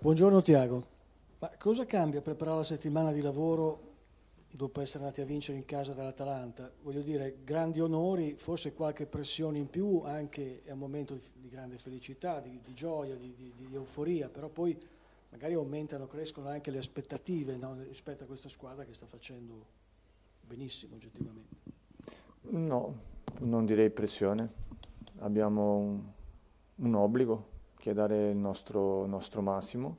Buongiorno Tiago, ma cosa cambia preparare la settimana di lavoro dopo essere andati a vincere in casa dall'Atalanta? Voglio dire, grandi onori, forse qualche pressione in più, anche è un momento di, grande felicità, di, di gioia, di, di, euforia, però poi magari aumentano, crescono anche le aspettative no, rispetto a questa squadra che sta facendo benissimo oggettivamente. No, non direi pressione, abbiamo un, un obbligo che dare il nostro, nostro massimo,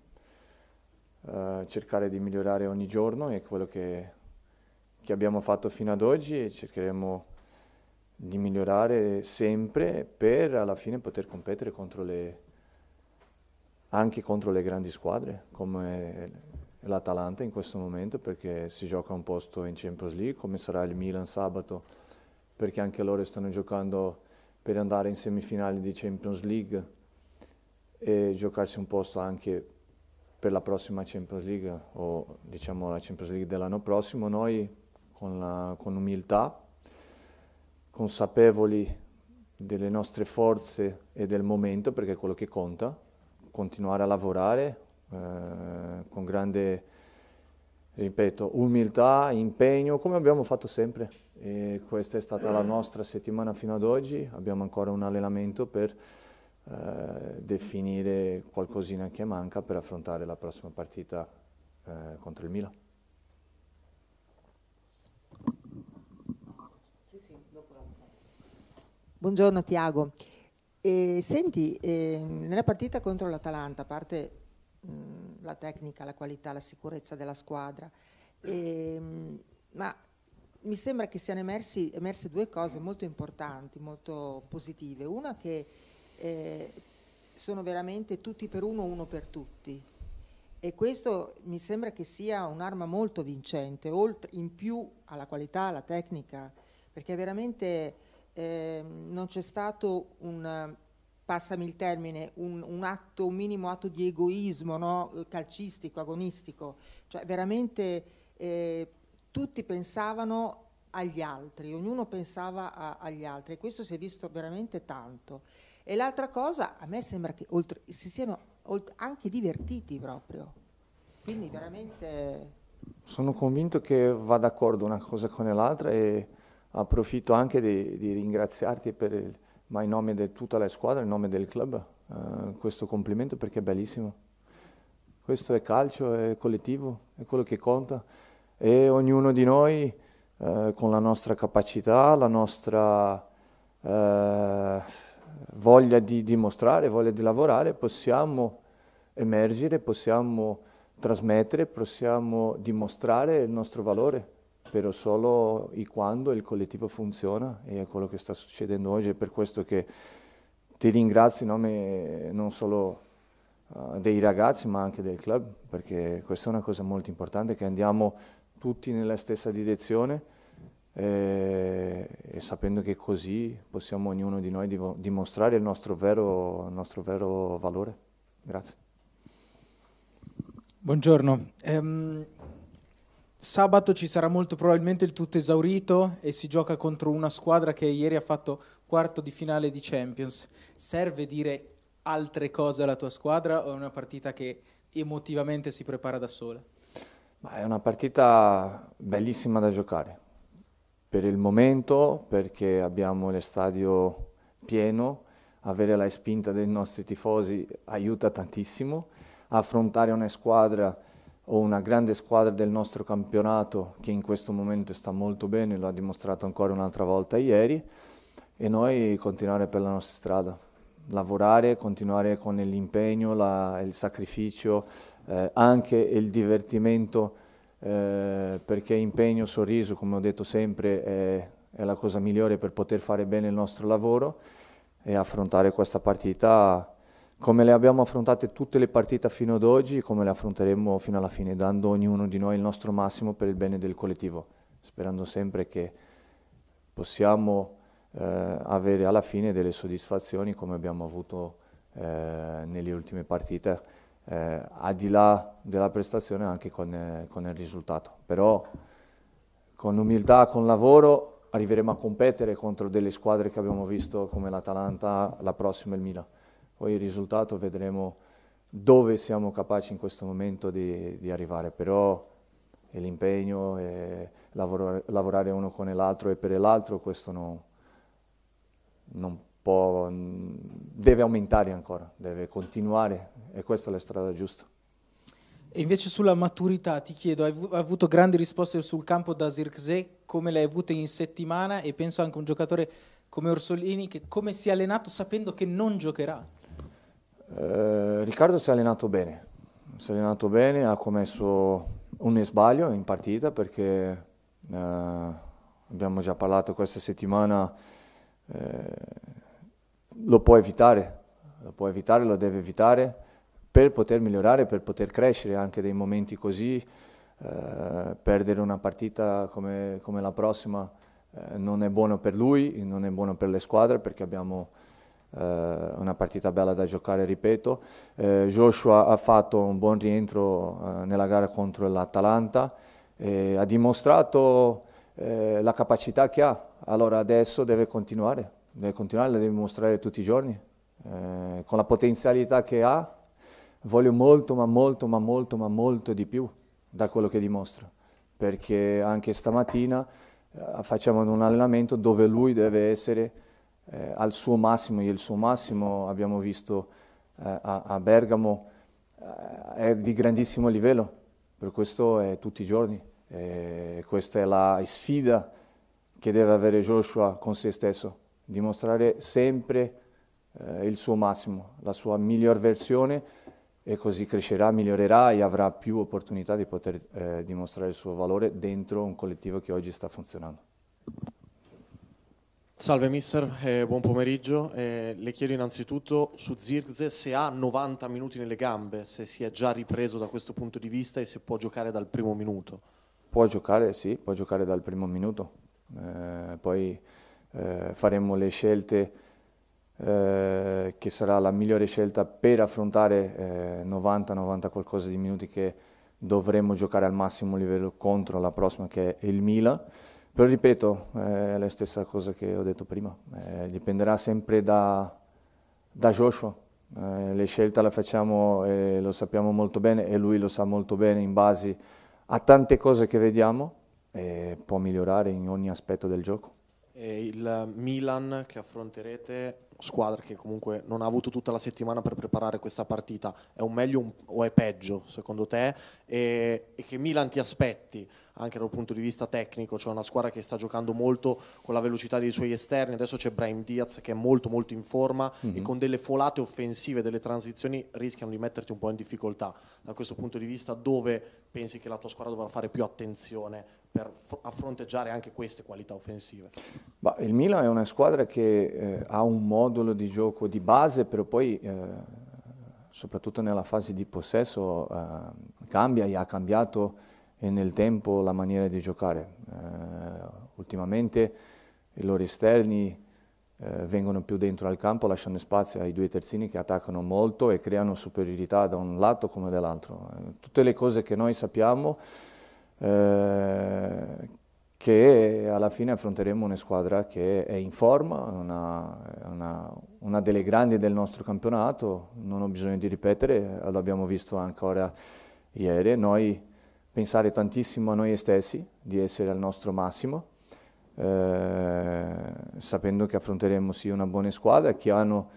eh, cercare di migliorare ogni giorno è quello che, che abbiamo fatto fino ad oggi e cercheremo di migliorare sempre per alla fine poter competere contro le, anche contro le grandi squadre come l'Atalanta in questo momento perché si gioca un posto in Champions League come sarà il Milan sabato perché anche loro stanno giocando per andare in semifinali di Champions League e giocarsi un posto anche per la prossima Champions League o diciamo la Champions League dell'anno prossimo, noi con, la, con umiltà, consapevoli delle nostre forze e del momento, perché è quello che conta, continuare a lavorare eh, con grande, ripeto, umiltà, impegno, come abbiamo fatto sempre. E questa è stata la nostra settimana fino ad oggi, abbiamo ancora un allenamento per eh, definire qualcosina che manca per affrontare la prossima partita eh, contro il Milan. Buongiorno Tiago. E, senti, eh, nella partita contro l'Atalanta, a parte mh, la tecnica, la qualità, la sicurezza della squadra, mh, ma mi sembra che siano emersi, emerse due cose molto importanti, molto positive. Una che eh, sono veramente tutti per uno, uno per tutti. E questo mi sembra che sia un'arma molto vincente, oltre, in più alla qualità, alla tecnica, perché veramente eh, non c'è stato un, passami il termine, un, un, atto, un minimo atto di egoismo no? calcistico, agonistico, cioè veramente eh, tutti pensavano agli altri, ognuno pensava a, agli altri e questo si è visto veramente tanto. E l'altra cosa, a me sembra che oltre, si siano oltre, anche divertiti proprio. Quindi veramente... Sono convinto che va d'accordo una cosa con l'altra e approfitto anche di, di ringraziarti per il, ma in nome di tutta la squadra, in nome del club, uh, questo complimento perché è bellissimo. Questo è calcio, è collettivo, è quello che conta e ognuno di noi uh, con la nostra capacità, la nostra... Uh, voglia di dimostrare, voglia di lavorare, possiamo emergere, possiamo trasmettere, possiamo dimostrare il nostro valore, però solo quando il collettivo funziona e è quello che sta succedendo oggi, è per questo che ti ringrazio in nome non solo uh, dei ragazzi ma anche del club, perché questa è una cosa molto importante, che andiamo tutti nella stessa direzione e, e, sapendo che così possiamo ognuno di noi dimostrare il nostro vero, il nostro vero valore. Grazie. Buongiorno. Um, sabato ci sarà molto probabilmente il tutto esaurito e si gioca contro una squadra che ieri ha fatto quarto di finale di Champions. Serve dire altre cose alla tua squadra o è una partita che emotivamente si prepara da sola? Ma è una partita bellissima da giocare per il momento perché abbiamo l'estadio pieno, avere la spinta dei nostri tifosi aiuta tantissimo, affrontare una squadra o una grande squadra del nostro campionato che in questo momento sta molto bene, lo ha dimostrato ancora un'altra volta ieri, e noi continuare per la nostra strada, lavorare, continuare con l'impegno, il sacrificio, eh, anche il divertimento eh, perché impegno, sorriso, come ho detto sempre, è, è, la cosa migliore per poter fare bene il nostro lavoro e affrontare questa partita come le abbiamo affrontate tutte le partite fino ad oggi, come le affronteremo fino alla fine, dando ognuno di noi il nostro massimo per il bene del collettivo, sperando sempre che possiamo eh, avere alla fine delle soddisfazioni come abbiamo avuto eh, nelle ultime partite eh, al di là della prestazione anche con, eh, con, il risultato. Però con umiltà, con lavoro arriveremo a competere contro delle squadre che abbiamo visto come l'Atalanta, la prossima e il Milan. Poi il risultato vedremo dove siamo capaci in questo momento di, di arrivare, però è l'impegno, è lavorare, lavorare, uno con l'altro e per l'altro, questo no, non può, deve aumentare ancora, deve continuare e questa è la strada giusta. E invece sulla maturità ti chiedo, hai avuto grandi risposte sul campo da Zirkzee, come le hai avute in settimana e penso anche a un giocatore come Orsolini che come si è allenato sapendo che non giocherà? Eh, Riccardo si è allenato bene, si è allenato bene, ha commesso un sbaglio in partita perché eh, abbiamo già parlato questa settimana, eh, lo può evitare, lo può evitare, lo deve evitare per poter migliorare, per poter crescere anche dei momenti così, eh, perdere una partita come, come la prossima eh, non è buono per lui, non è buono per le squadre perché abbiamo eh, una partita bella da giocare, ripeto. Eh, Joshua ha fatto un buon rientro eh, nella gara contro l'Atalanta, ha dimostrato eh, la capacità che ha, allora adesso deve continuare, deve continuare, la deve mostrare tutti i giorni, con la potenzialità che ha voglio molto, ma molto, ma molto, ma molto di più da quello che dimostra, perché anche stamattina eh, facciamo un allenamento dove lui deve essere eh, al suo massimo, e il suo massimo abbiamo visto eh, a, a, Bergamo eh, è di grandissimo livello, per questo è tutti i giorni, questa è la sfida che deve avere Joshua con se stesso, dimostrare sempre eh, il suo massimo, la sua miglior versione e così crescerà, migliorerà e avrà più opportunità di poter eh, dimostrare il suo valore dentro un collettivo che oggi sta funzionando. Salve mister, eh, buon pomeriggio. Eh, le chiedo innanzitutto su Zirze se ha 90 minuti nelle gambe, se si è già ripreso da questo punto di vista e se può giocare dal primo minuto. Può giocare, sì, può giocare dal primo minuto. Eh, poi eh, faremo le scelte eh, che sarà la migliore scelta per affrontare eh, 90-90 qualcosa di minuti che dovremmo giocare al massimo livello contro la prossima che è il Milan. Però ripeto, è la stessa cosa che ho detto prima, eh, dipenderà sempre da, da Joshua. Eh, le scelte le facciamo e lo sappiamo molto bene e lui lo sa molto bene in base a tante cose che vediamo e può migliorare in ogni aspetto del gioco. E il Milan che affronterete squadra che comunque non ha avuto tutta la settimana per preparare questa partita, è un meglio o è peggio secondo te? E, e che Milan ti aspetti anche dal punto di vista tecnico, cioè una squadra che sta giocando molto con la velocità dei suoi esterni, adesso c'è Brahim Diaz che è molto molto in forma mm-hmm. e mhm. con delle folate offensive, delle transizioni rischiano di metterti un po' in difficoltà. Da questo punto di vista dove pensi che la tua squadra dovrà fare più attenzione per a fronteggiare anche queste qualità offensive? Bah, il Milan è una squadra che eh, ha un modulo di gioco di base, però poi eh, soprattutto nella fase di possesso eh, cambia e ha cambiato nel tempo la maniera di giocare. Eh, ultimamente i loro esterni eh, vengono più dentro al campo, lasciando spazio ai due terzini che attaccano molto e creano superiorità da un lato come dall'altro. tutte le cose che noi sappiamo eh, che alla fine affronteremo una squadra che è in forma, una, una, una, delle grandi del nostro campionato, non ho bisogno di ripetere, l'abbiamo visto ancora ieri, noi pensare tantissimo a noi stessi, di essere al nostro massimo, eh, sapendo che affronteremo sì una buona squadra, che hanno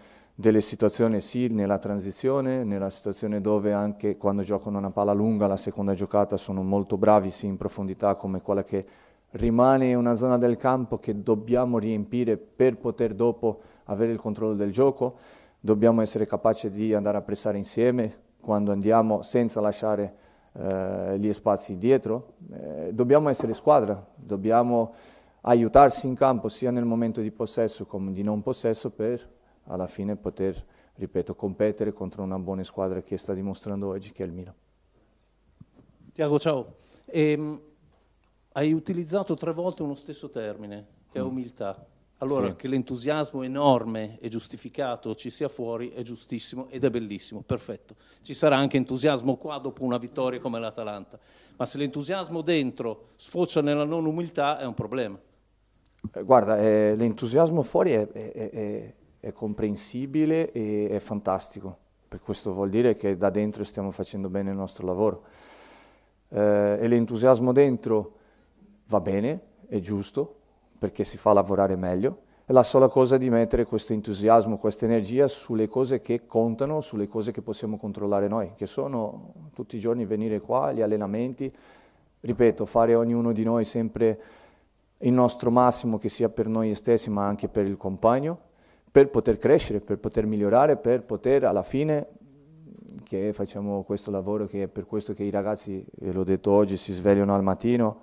delle situazioni sì nella transizione, nella situazione dove anche quando giocano una palla lunga la seconda giocata sono molto bravi sì in profondità come quella che rimane una zona del campo che dobbiamo riempire per poter dopo avere il controllo del gioco, dobbiamo essere capaci di andare a pressare insieme quando andiamo senza lasciare eh, gli spazi dietro, eh, dobbiamo essere squadra, dobbiamo aiutarsi in campo sia nel momento di possesso come di non possesso per alla fine poter, ripeto, competere contro una buona squadra che sta dimostrando oggi che è il Milan. Tiago, ciao. Ehm, hai utilizzato tre volte uno stesso termine, che è mm. umiltà. Allora, sì. che l'entusiasmo enorme e giustificato ci sia fuori è giustissimo ed è bellissimo, perfetto. Ci sarà anche entusiasmo qua dopo una vittoria come l'Atalanta, ma se l'entusiasmo dentro sfocia nella non umiltà è un problema. Eh, guarda, eh, l'entusiasmo fuori è, è, è, è comprensibile e è fantastico. per questo vuol dire che da dentro stiamo facendo bene il nostro lavoro. Eh, e l'entusiasmo dentro va bene, è giusto, perché si fa lavorare meglio, è la sola cosa di mettere questo entusiasmo, questa energia sulle cose che contano, sulle cose che possiamo controllare noi, che sono tutti i giorni venire qua, gli allenamenti, ripeto, fare ognuno di noi sempre il nostro massimo, che sia per noi stessi ma anche per il compagno, per poter crescere, per poter migliorare, per poter alla fine, che facciamo questo lavoro, che è per questo che i ragazzi, e l'ho detto oggi, si svegliano al mattino,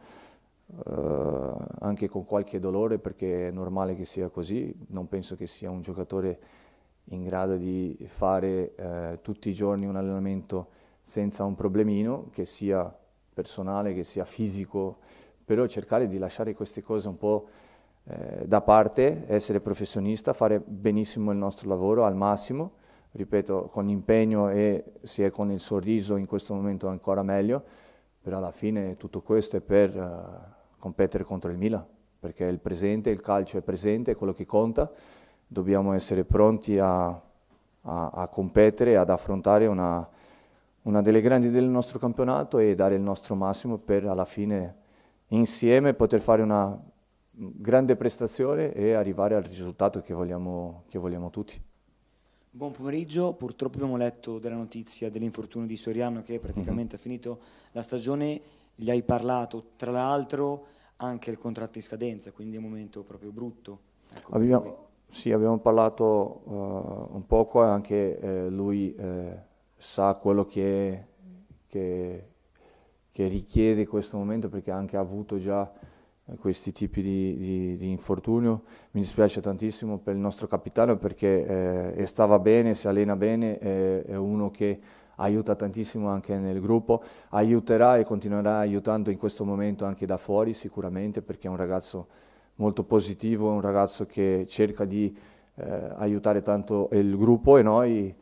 eh, anche con qualche dolore, perché è normale che sia così, non penso che sia un giocatore in grado di fare eh, tutti i giorni un allenamento senza un problemino, che sia personale, che sia fisico, però cercare di lasciare queste cose un po' eh, da parte, essere professionista, fare benissimo il nostro lavoro al massimo, ripeto, con impegno e è con il sorriso in questo momento ancora meglio, però alla fine tutto questo è per uh, competere contro il Milan, perché il presente, il calcio è presente, è quello che conta, dobbiamo essere pronti a, a, a competere, ad affrontare una, una delle grandi del nostro campionato e dare il nostro massimo per alla fine insieme poter fare una grande prestazione e arrivare al risultato che vogliamo, che vogliamo tutti. Buon pomeriggio, purtroppo abbiamo letto della notizia dell'infortunio di Soriano che praticamente ha finito la stagione, gli hai parlato tra l'altro anche il contratto in scadenza, quindi è un momento proprio brutto. Ecco, abbiamo, sì, abbiamo parlato uh, un poco, anche eh, lui eh, sa quello che, che, che richiede questo momento perché anche ha avuto già questi tipi di, di, di, infortunio. Mi dispiace tantissimo per il nostro capitano perché eh, stava bene, si allena bene, è, è, uno che aiuta tantissimo anche nel gruppo, aiuterà e continuerà aiutando in questo momento anche da fuori sicuramente perché è un ragazzo molto positivo, è un ragazzo che cerca di eh, aiutare tanto il gruppo e noi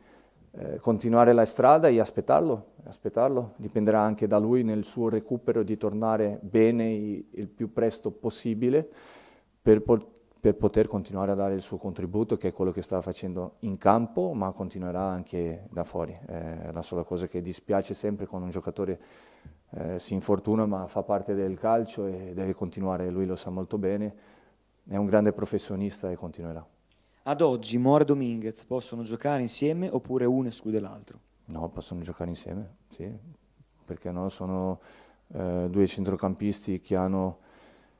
eh, continuare la strada e aspettarlo, aspettarlo, dipenderà anche da lui nel suo recupero di tornare bene il più presto possibile per, per, poter continuare a dare il suo contributo che è quello che sta facendo in campo ma continuerà anche da fuori. È la sola cosa che dispiace sempre quando un giocatore eh, si infortuna ma fa parte del calcio e deve continuare, lui lo sa molto bene, è un grande professionista e continuerà. Ad oggi Mora e Dominguez possono giocare insieme oppure uno esclude l'altro? No, possono giocare insieme, sì, perché no, sono eh, due centrocampisti che hanno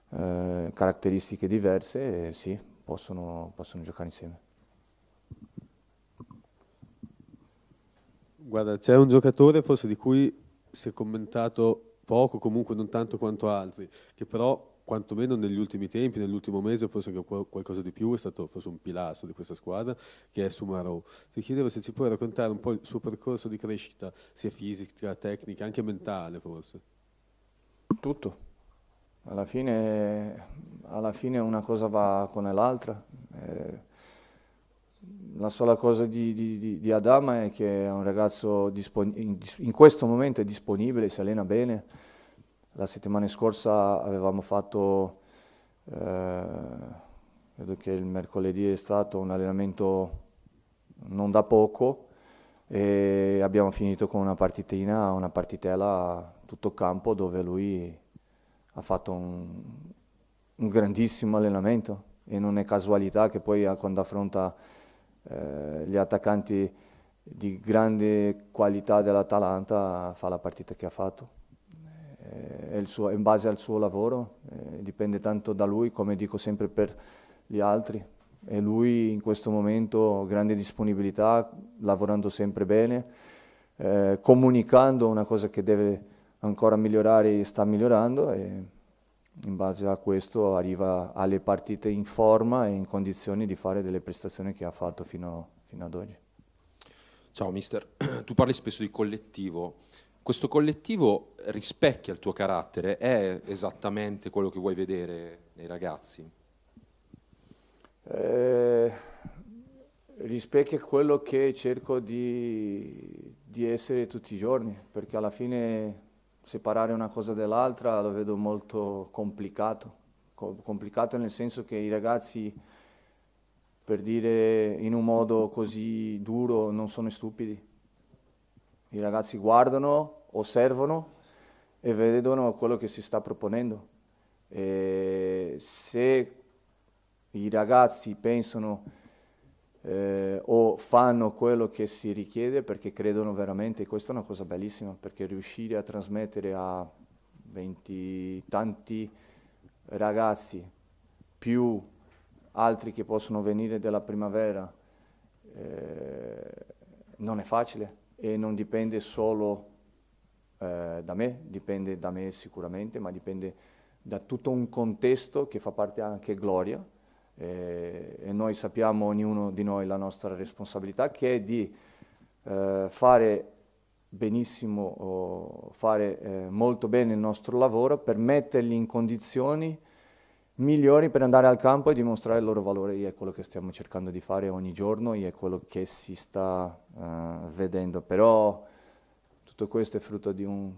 eh, caratteristiche diverse e sì, possono, possono giocare insieme. Guarda, c'è un giocatore forse di cui si è commentato poco, comunque non tanto quanto altri, che però quantomeno negli ultimi tempi, nell'ultimo mese, forse anche qualcosa di più, è stato forse un pilastro di questa squadra, che è Sumarò. Ti chiedevo se ci puoi raccontare un po' il suo percorso di crescita, sia fisica, tecnica, anche mentale forse. Tutto. Alla fine, alla fine una cosa va con l'altra. Eh, la sola cosa di, di, di, Adama è che è un ragazzo in, in questo momento è disponibile, si allena bene la settimana scorsa avevamo fatto, eh, credo che il mercoledì è stato un allenamento non da poco e abbiamo finito con una partitina, una partitella tutto campo dove lui ha fatto un, un grandissimo allenamento. E non è casualità che poi quando affronta eh, gli attaccanti di grande qualità dell'Atalanta fa la partita che ha fatto è, suo, in base al suo lavoro, eh, dipende tanto da lui, come dico sempre per gli altri. E lui in questo momento grande disponibilità, lavorando sempre bene, eh, comunicando una cosa che deve ancora migliorare e sta migliorando e in base a questo arriva alle partite in forma e in condizioni di fare delle prestazioni che ha fatto fino, fino ad oggi. Ciao mister, tu parli spesso di collettivo questo collettivo rispecchia il tuo carattere? È esattamente quello che vuoi vedere nei ragazzi? Eh, rispecchia quello che cerco di, di, essere tutti i giorni, perché alla fine separare una cosa dall'altra lo vedo molto complicato. complicato nel senso che i ragazzi, per dire in un modo così duro, non sono stupidi I ragazzi guardano, osservano e vedono quello che si sta proponendo. E se i ragazzi pensano eh, o fanno quello che si richiede perché credono veramente, questa è una cosa bellissima, perché riuscire a trasmettere a 20 tanti ragazzi più altri che possono venire dalla primavera eh, non è facile e non dipende solo eh, da me, dipende da me sicuramente, ma dipende da tutto un contesto che fa parte anche Gloria. Eh, e noi sappiamo ognuno di noi la nostra responsabilità che è di eh, fare benissimo, fare eh, molto bene il nostro lavoro per metterli in condizioni migliori per andare al campo e dimostrare il loro valore. E è quello che stiamo cercando di fare ogni giorno e è quello che si sta uh, vedendo. Però tutto questo è frutto di un,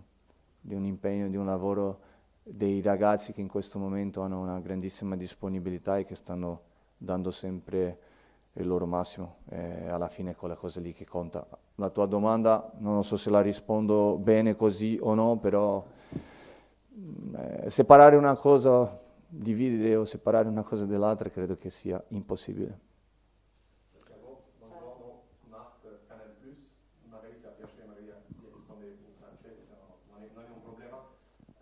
di un impegno, di un lavoro dei ragazzi che in questo momento hanno una grandissima disponibilità e che stanno dando sempre il loro massimo e alla fine è quella cosa lì che conta. La tua domanda non so se la rispondo bene così o no, però eh, separare una cosa dividere o separare una cosa dall'altra credo che sia impossibile.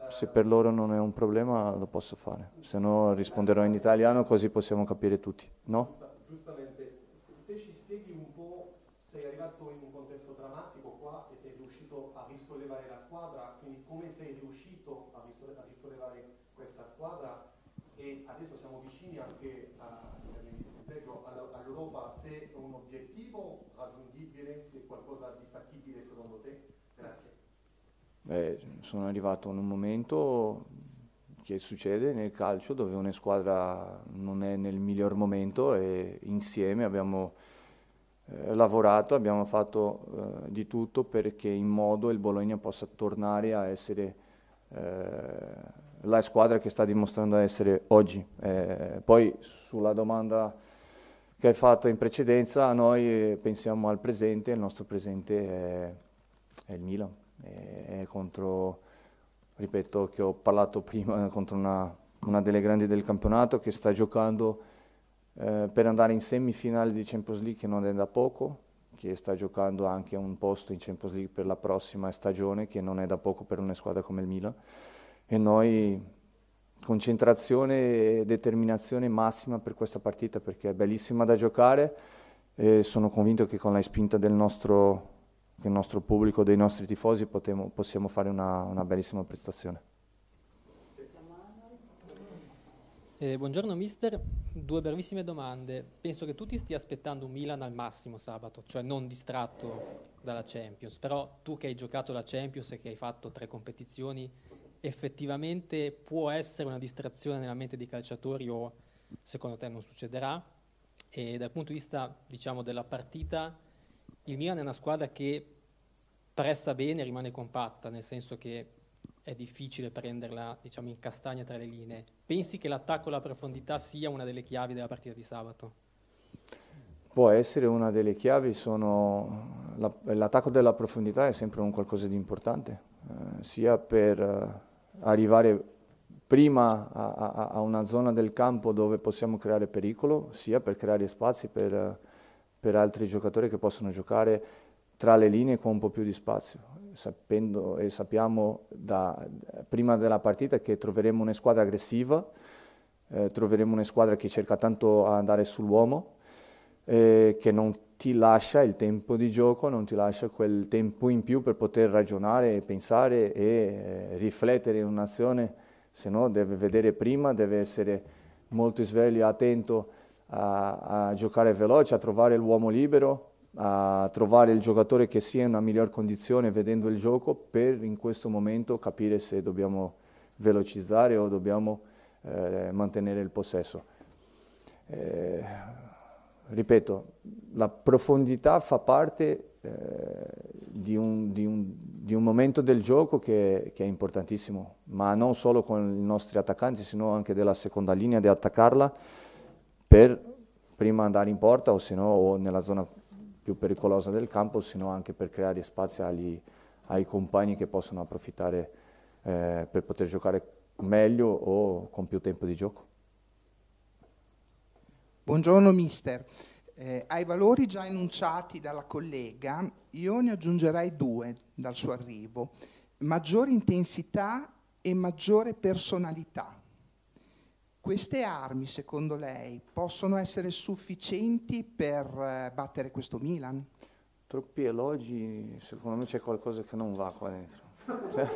Se per loro non è un problema lo posso fare, se no risponderò in italiano così possiamo capire tutti, no? Giustamente, se ci spieghi un po', sei arrivato in un contesto drammatico qua e sei riuscito a risollevare la squadra, quindi come sei riuscito a risollevare questa squadra adesso siamo vicini anche all'Europa, se è un obiettivo raggiungibile, se è qualcosa di fattibile secondo te? Grazie. Eh, sono arrivato in un momento che succede nel calcio dove una squadra non è nel miglior momento e insieme abbiamo eh, lavorato, abbiamo fatto eh, di tutto perché in modo il Bologna possa tornare a essere eh, la squadra che sta dimostrando essere oggi. Eh, poi sulla domanda che hai fatto in precedenza, noi pensiamo al presente, il nostro presente è, è il Milan, è, è, contro, ripeto che ho parlato prima, contro una, una delle grandi del campionato che sta giocando eh, per andare in semifinale di Champions League che non è da poco, che sta giocando anche un posto in Champions League per la prossima stagione che non è da poco per una squadra come il Milan e noi concentrazione e determinazione massima per questa partita perché è bellissima da giocare e sono convinto che con la spinta del nostro, del nostro pubblico, dei nostri tifosi potemo, possiamo fare una, una bellissima prestazione. Eh, buongiorno mister, due brevissime domande. Penso che tu ti stia aspettando un Milan al massimo sabato, cioè non distratto dalla Champions, però tu che hai giocato la Champions e che hai fatto tre competizioni, effettivamente può essere una distrazione nella mente dei calciatori o secondo te non succederà? E dal punto di vista diciamo, della partita, il Milan è una squadra che pressa bene, rimane compatta, nel senso che è difficile prenderla diciamo, in castagna tra le linee. Pensi che l'attacco alla profondità sia una delle chiavi della partita di sabato? Può essere una delle chiavi, sono, la, l'attacco della profondità è sempre un qualcosa di importante, eh, sia per eh, arrivare prima a, a, a, una zona del campo dove possiamo creare pericolo, sia per creare spazi per, per, altri giocatori che possono giocare tra le linee con un po' più di spazio, sapendo e sappiamo da, prima della partita che troveremo una squadra aggressiva, eh, troveremo una squadra che cerca tanto di andare sull'uomo, eh, che non ti lascia il tempo di gioco, non ti lascia quel tempo in più per poter ragionare, pensare e eh, riflettere in un'azione, se no deve vedere prima, deve essere molto sveglio, attento a, a giocare veloce, a trovare l'uomo libero, a trovare il giocatore che sia in una miglior condizione vedendo il gioco per in questo momento capire se dobbiamo velocizzare o dobbiamo eh, mantenere il possesso. Eh, ripeto, la profondità fa parte eh, di, un, di, un, di, un, momento del gioco che, che, è importantissimo, ma non solo con i nostri attaccanti, sino anche della seconda linea di attaccarla per prima andare in porta o se no o nella zona più pericolosa del campo, sino anche per creare spazi agli, ai compagni che possono approfittare eh, per poter giocare meglio o con più tempo di gioco. Buongiorno mister. Eh, ai valori già enunciati dalla collega, io ne aggiungerei due dal suo arrivo. Maggiore intensità e maggiore personalità. Queste armi, secondo lei, possono essere sufficienti per eh, battere questo Milan? Troppi elogi, secondo me c'è qualcosa che non va qua dentro. Cioè...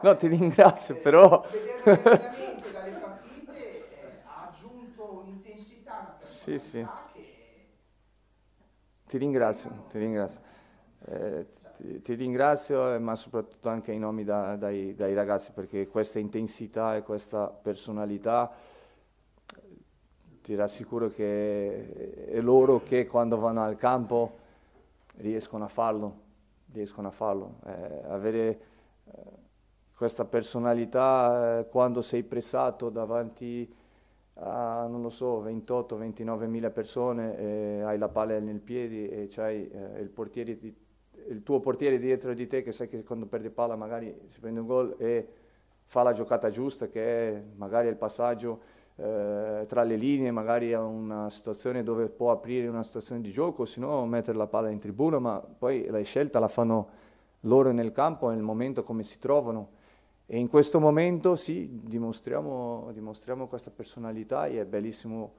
No, ti ringrazio, eh, però... dalle partite eh, ha aggiunto un'intensità, sì, sì. Ti ringrazio, ti ringrazio. Eh, ti, ti, ringrazio, ma soprattutto anche in nomi da, dai, dai, ragazzi, perché questa intensità e questa personalità ti rassicuro che è loro che quando vanno al campo riescono a farlo, riescono a farlo. Eh, avere eh, questa personalità eh, quando sei pressato davanti a, non lo so, 28-29 mila persone, e hai la palla nel piedi e c'hai eh, il di il tuo portiere dietro di te che sai che quando perde palla magari si prende un gol e fa la giocata giusta che è magari il passaggio eh, tra le linee, magari è una situazione dove può aprire una situazione di gioco, se no mettere la palla in tribuna, ma poi la scelta la fanno loro nel campo, nel momento come si trovano. E in questo momento sì, dimostriamo, dimostriamo questa personalità e è bellissimo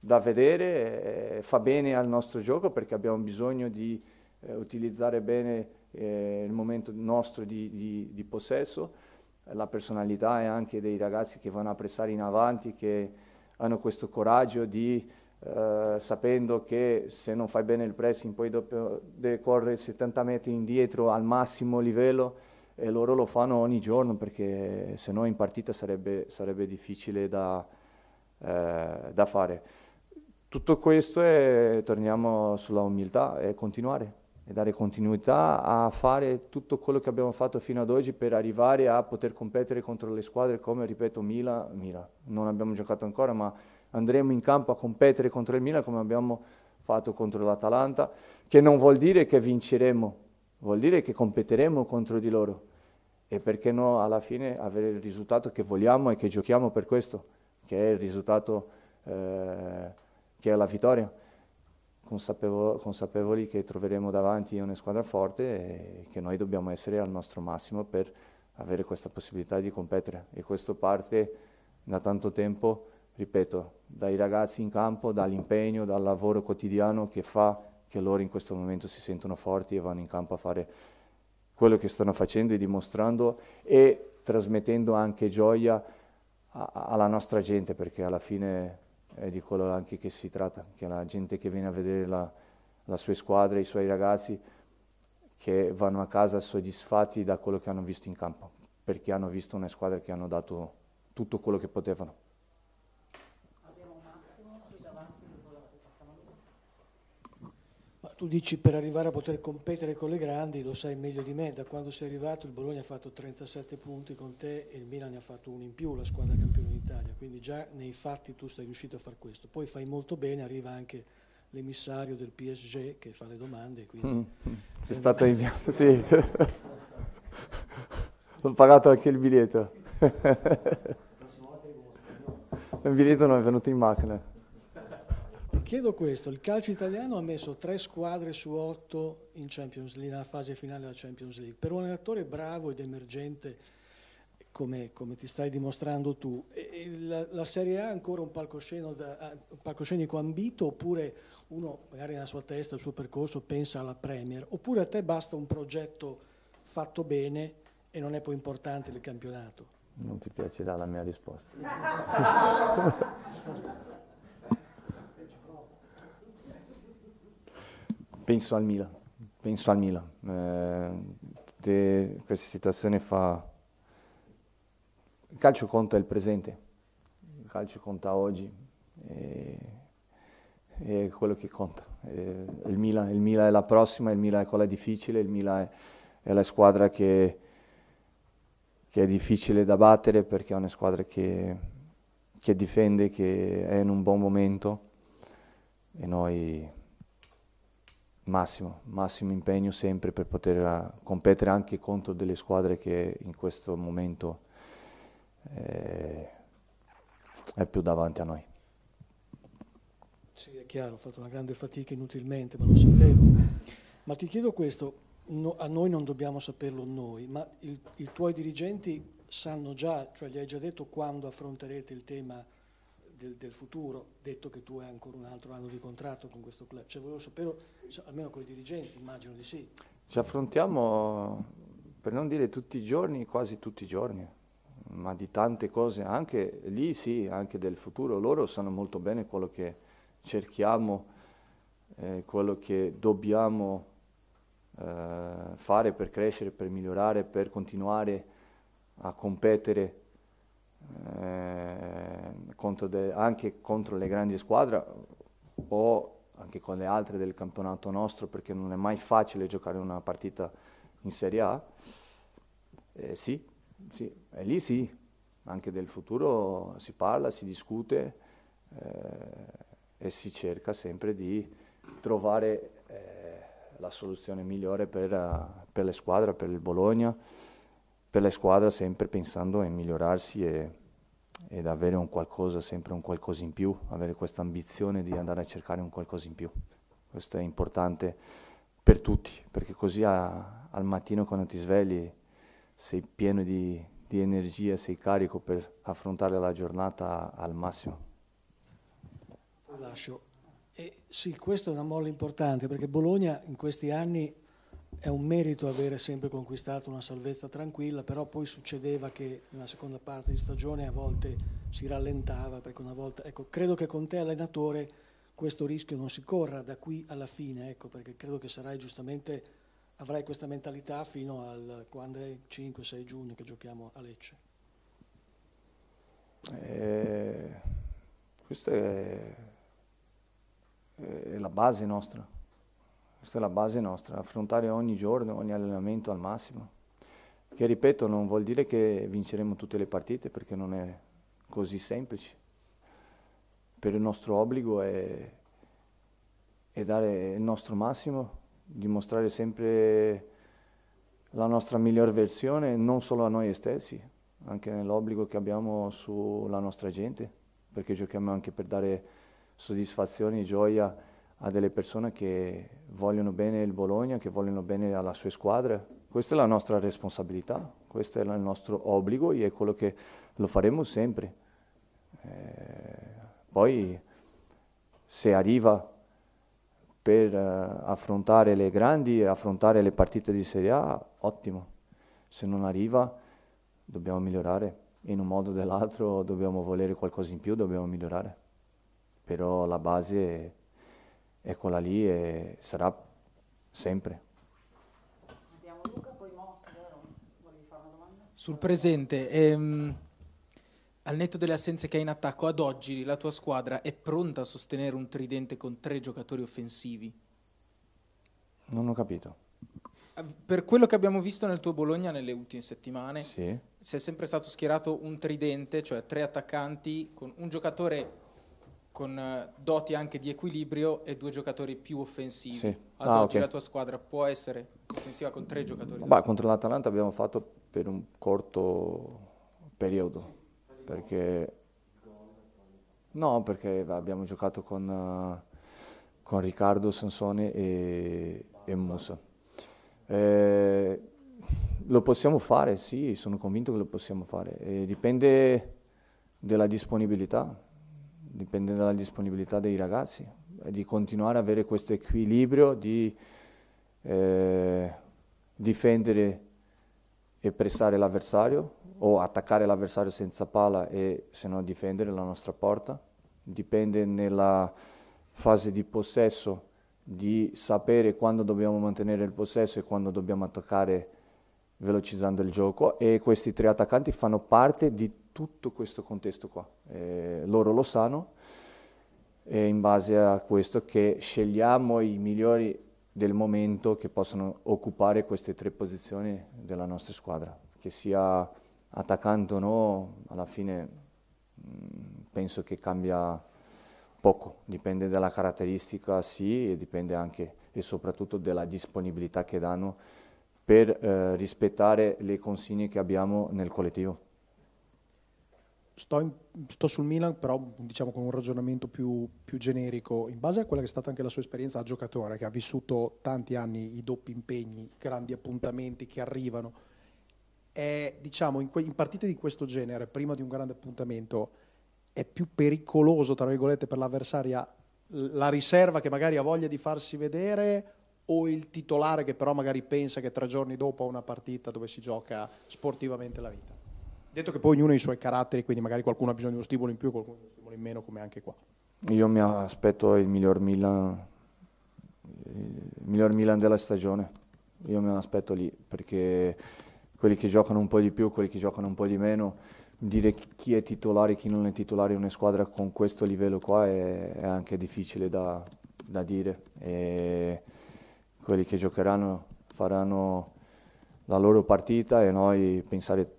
da vedere, fa bene al nostro gioco perché abbiamo bisogno di eh, utilizzare bene eh, il momento nostro di, di, di, possesso, la personalità e anche dei ragazzi che vanno a pressare in avanti, che hanno questo coraggio di, eh, sapendo che se non fai bene il pressing poi dopo devi correre 70 metri indietro al massimo livello e loro lo fanno ogni giorno perché se no in partita sarebbe, sarebbe difficile da, eh, da fare. Tutto questo e torniamo sulla umiltà e continuare e dare continuità a fare tutto quello che abbiamo fatto fino ad oggi per arrivare a poter competere contro le squadre come, ripeto, Mila, Mila. Non abbiamo giocato ancora, ma andremo in campo a competere contro il Milan come abbiamo fatto contro l'Atalanta, che non vuol dire che vinceremo, vuol dire che competeremo contro di loro. E perché no alla fine avere il risultato che vogliamo e che giochiamo per questo, che è il risultato eh, che è la vittoria consapevoli, consapevoli che troveremo davanti una squadra forte e che noi dobbiamo essere al nostro massimo per avere questa possibilità di competere e questo parte da tanto tempo, ripeto, dai ragazzi in campo, dall'impegno, dal lavoro quotidiano che fa che loro in questo momento si sentono forti e vanno in campo a fare quello che stanno facendo e dimostrando e trasmettendo anche gioia a, alla nostra gente perché alla fine è di quello anche che si tratta, che la gente che viene a vedere la, la sua squadra, i suoi ragazzi, che vanno a casa soddisfatti da quello che hanno visto in campo, perché hanno visto una squadra che hanno dato tutto quello che potevano. Tu dici per arrivare a poter competere con le grandi, lo sai meglio di me, da quando sei arrivato il Bologna ha fatto 37 punti con te e il Milan ne ha fatto uno in più, la squadra campione d'Italia, quindi già nei fatti tu sei riuscito a fare questo. Poi fai molto bene, arriva anche l'emissario del PSG che fa le domande. Quindi... Mm, mm. È stato inviato, sì. Ho pagato anche il biglietto. il biglietto non è venuto in macchina chiedo questo, il calcio italiano ha messo tre squadre su otto in Champions League, nella fase finale della Champions League. Per un allenatore bravo ed emergente come, come ti stai dimostrando tu, la, la, Serie A è ancora un palcoscenico, un palcoscenico ambito oppure uno magari nella sua testa, il suo percorso pensa alla Premier, oppure a te basta un progetto fatto bene e non è poi importante il campionato? Non ti piacerà la mia risposta. Penso al Milan, penso al Milan. Eh, questa situazione fa... Il calcio conta il presente, il calcio conta oggi, e, è quello che conta. E il, Milan, il, Milan, è la prossima, il Milan è quella difficile, il Milan è, è la squadra che, che, è difficile da battere perché è una squadra che, che difende, che è in un buon momento e noi massimo, massimo impegno sempre per poter uh, competere anche contro delle squadre che in questo momento eh, è più davanti a noi. Sì, è chiaro, ho fatto una grande fatica inutilmente, ma lo sapevo. Ma ti chiedo questo, no, a noi non dobbiamo saperlo noi, ma i tuoi dirigenti sanno già, cioè gli hai già detto quando affronterete il tema del, del, futuro, detto che tu hai ancora un altro anno di contratto con questo club. Cioè volevo sapere, almeno con i dirigenti, immagino di sì. Ci affrontiamo, per non dire tutti i giorni, quasi tutti i giorni, ma di tante cose, anche lì sì, anche del futuro. Loro sanno molto bene quello che cerchiamo, eh, quello che dobbiamo eh, fare per crescere, per migliorare, per continuare a competere eh, contro de, anche contro le grandi squadre o anche con le altre del campionato nostro perché non è mai facile giocare una partita in Serie A. Eh, sì, sì, e lì sì, anche del futuro si parla, si discute eh, e si cerca sempre di trovare eh, la soluzione migliore per, per le squadre, per il Bologna per la squadra sempre pensando in migliorarsi e, ed avere un qualcosa, sempre un qualcosa in più, avere questa ambizione di andare a cercare un qualcosa in più. Questo è importante per tutti, perché così a, al mattino quando ti svegli sei pieno di, di energia, sei carico per affrontare la giornata al massimo. Lascio. E sì, questo è una molla importante perché Bologna in questi anni è un merito avere sempre conquistato una salvezza tranquilla, però poi succedeva che nella seconda parte di stagione a volte si rallentava, perché una volta, ecco, credo che con te allenatore questo rischio non si corra da qui alla fine, ecco, perché credo che sarai giustamente, avrai questa mentalità fino al quando è 5-6 giugno che giochiamo a Lecce. Eh, questa è, è la base nostra questa è la base nostra, affrontare ogni giorno, ogni allenamento al massimo. Che ripeto, non vuol dire che vinceremo tutte le partite perché non è così semplice. Per il nostro obbligo è, è dare il nostro massimo, dimostrare sempre la nostra miglior versione, non solo a noi stessi, anche nell'obbligo che abbiamo sulla nostra gente, perché giochiamo anche per dare soddisfazione e gioia a delle persone che vogliono bene il Bologna, che vogliono bene alla sua squadra. Questa è la nostra responsabilità, questo è il nostro obbligo e è quello che lo faremo sempre. Eh, poi se arriva per uh, affrontare le grandi affrontare le partite di Serie A, ottimo. Se non arriva dobbiamo migliorare, in un modo o nell'altro dobbiamo volere qualcosa in più, dobbiamo migliorare. Però la base è è quella lì e sarà sempre. Abbiamo Luca, poi Moss, vero? Volevi fare una domanda? Sul presente, ehm, al netto delle assenze che hai in attacco, ad oggi la tua squadra è pronta a sostenere un tridente con tre giocatori offensivi? Non ho capito. Per quello che abbiamo visto nel tuo Bologna nelle ultime settimane, sì. si è sempre stato schierato un tridente, cioè tre attaccanti con un giocatore con eh, doti anche di equilibrio e due giocatori più offensivi. Sì. Ad ah, oggi okay. la tua squadra può essere offensiva con tre giocatori? Beh, contro l'Atalanta abbiamo fatto per un corto periodo, perché... No, perché abbiamo giocato con, uh, con Riccardo Sansone e, e Musa. Eh, lo possiamo fare, sì, sono convinto che lo possiamo fare. E dipende dalla disponibilità dipende dalla disponibilità dei ragazzi, di continuare ad avere questo equilibrio di eh, difendere e pressare l'avversario o attaccare l'avversario senza palla e se no difendere la nostra porta. Dipende nella fase di possesso di sapere quando dobbiamo mantenere il possesso e quando dobbiamo attaccare velocizzando il gioco e questi tre attaccanti fanno parte di tutto questo contesto qua. Eh, loro lo sanno e in base a questo che scegliamo i migliori del momento che possono occupare queste tre posizioni della nostra squadra, che sia attaccante o no, alla fine mm, penso che cambia poco, dipende dalla caratteristica sì e dipende anche e soprattutto dalla disponibilità che danno per eh, rispettare le consigne che abbiamo nel collettivo. Sto, in, sto, sul Milan, però diciamo con un ragionamento più, più, generico, in base a quella che è stata anche la sua esperienza da giocatore, che ha vissuto tanti anni i doppi impegni, i grandi appuntamenti che arrivano, è, diciamo, in, que, in partite di questo genere, prima di un grande appuntamento, è più pericoloso, tra virgolette, per l'avversaria la riserva che magari ha voglia di farsi vedere o il titolare che però magari pensa che tre giorni dopo ha una partita dove si gioca sportivamente la vita? Detto che poi ognuno ha i suoi caratteri, quindi magari qualcuno ha bisogno di uno stimolo in più, qualcuno di uno stimolo in meno, come anche qua. Io mi aspetto il miglior Milan, il miglior Milan della stagione. Io me aspetto lì, perché quelli che giocano un po' di più, quelli che giocano un po' di meno, dire chi è titolare e chi non è titolare in una squadra con questo livello qua è, è anche difficile da, da dire. E quelli che giocheranno faranno la loro partita e noi pensare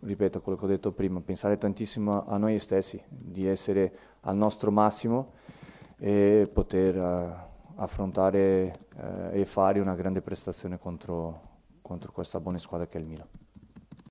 ripeto quello che ho detto prima, pensare tantissimo a noi stessi, di essere al nostro massimo e poter uh, affrontare uh, e fare una grande prestazione contro, contro questa buona squadra che è il Milan.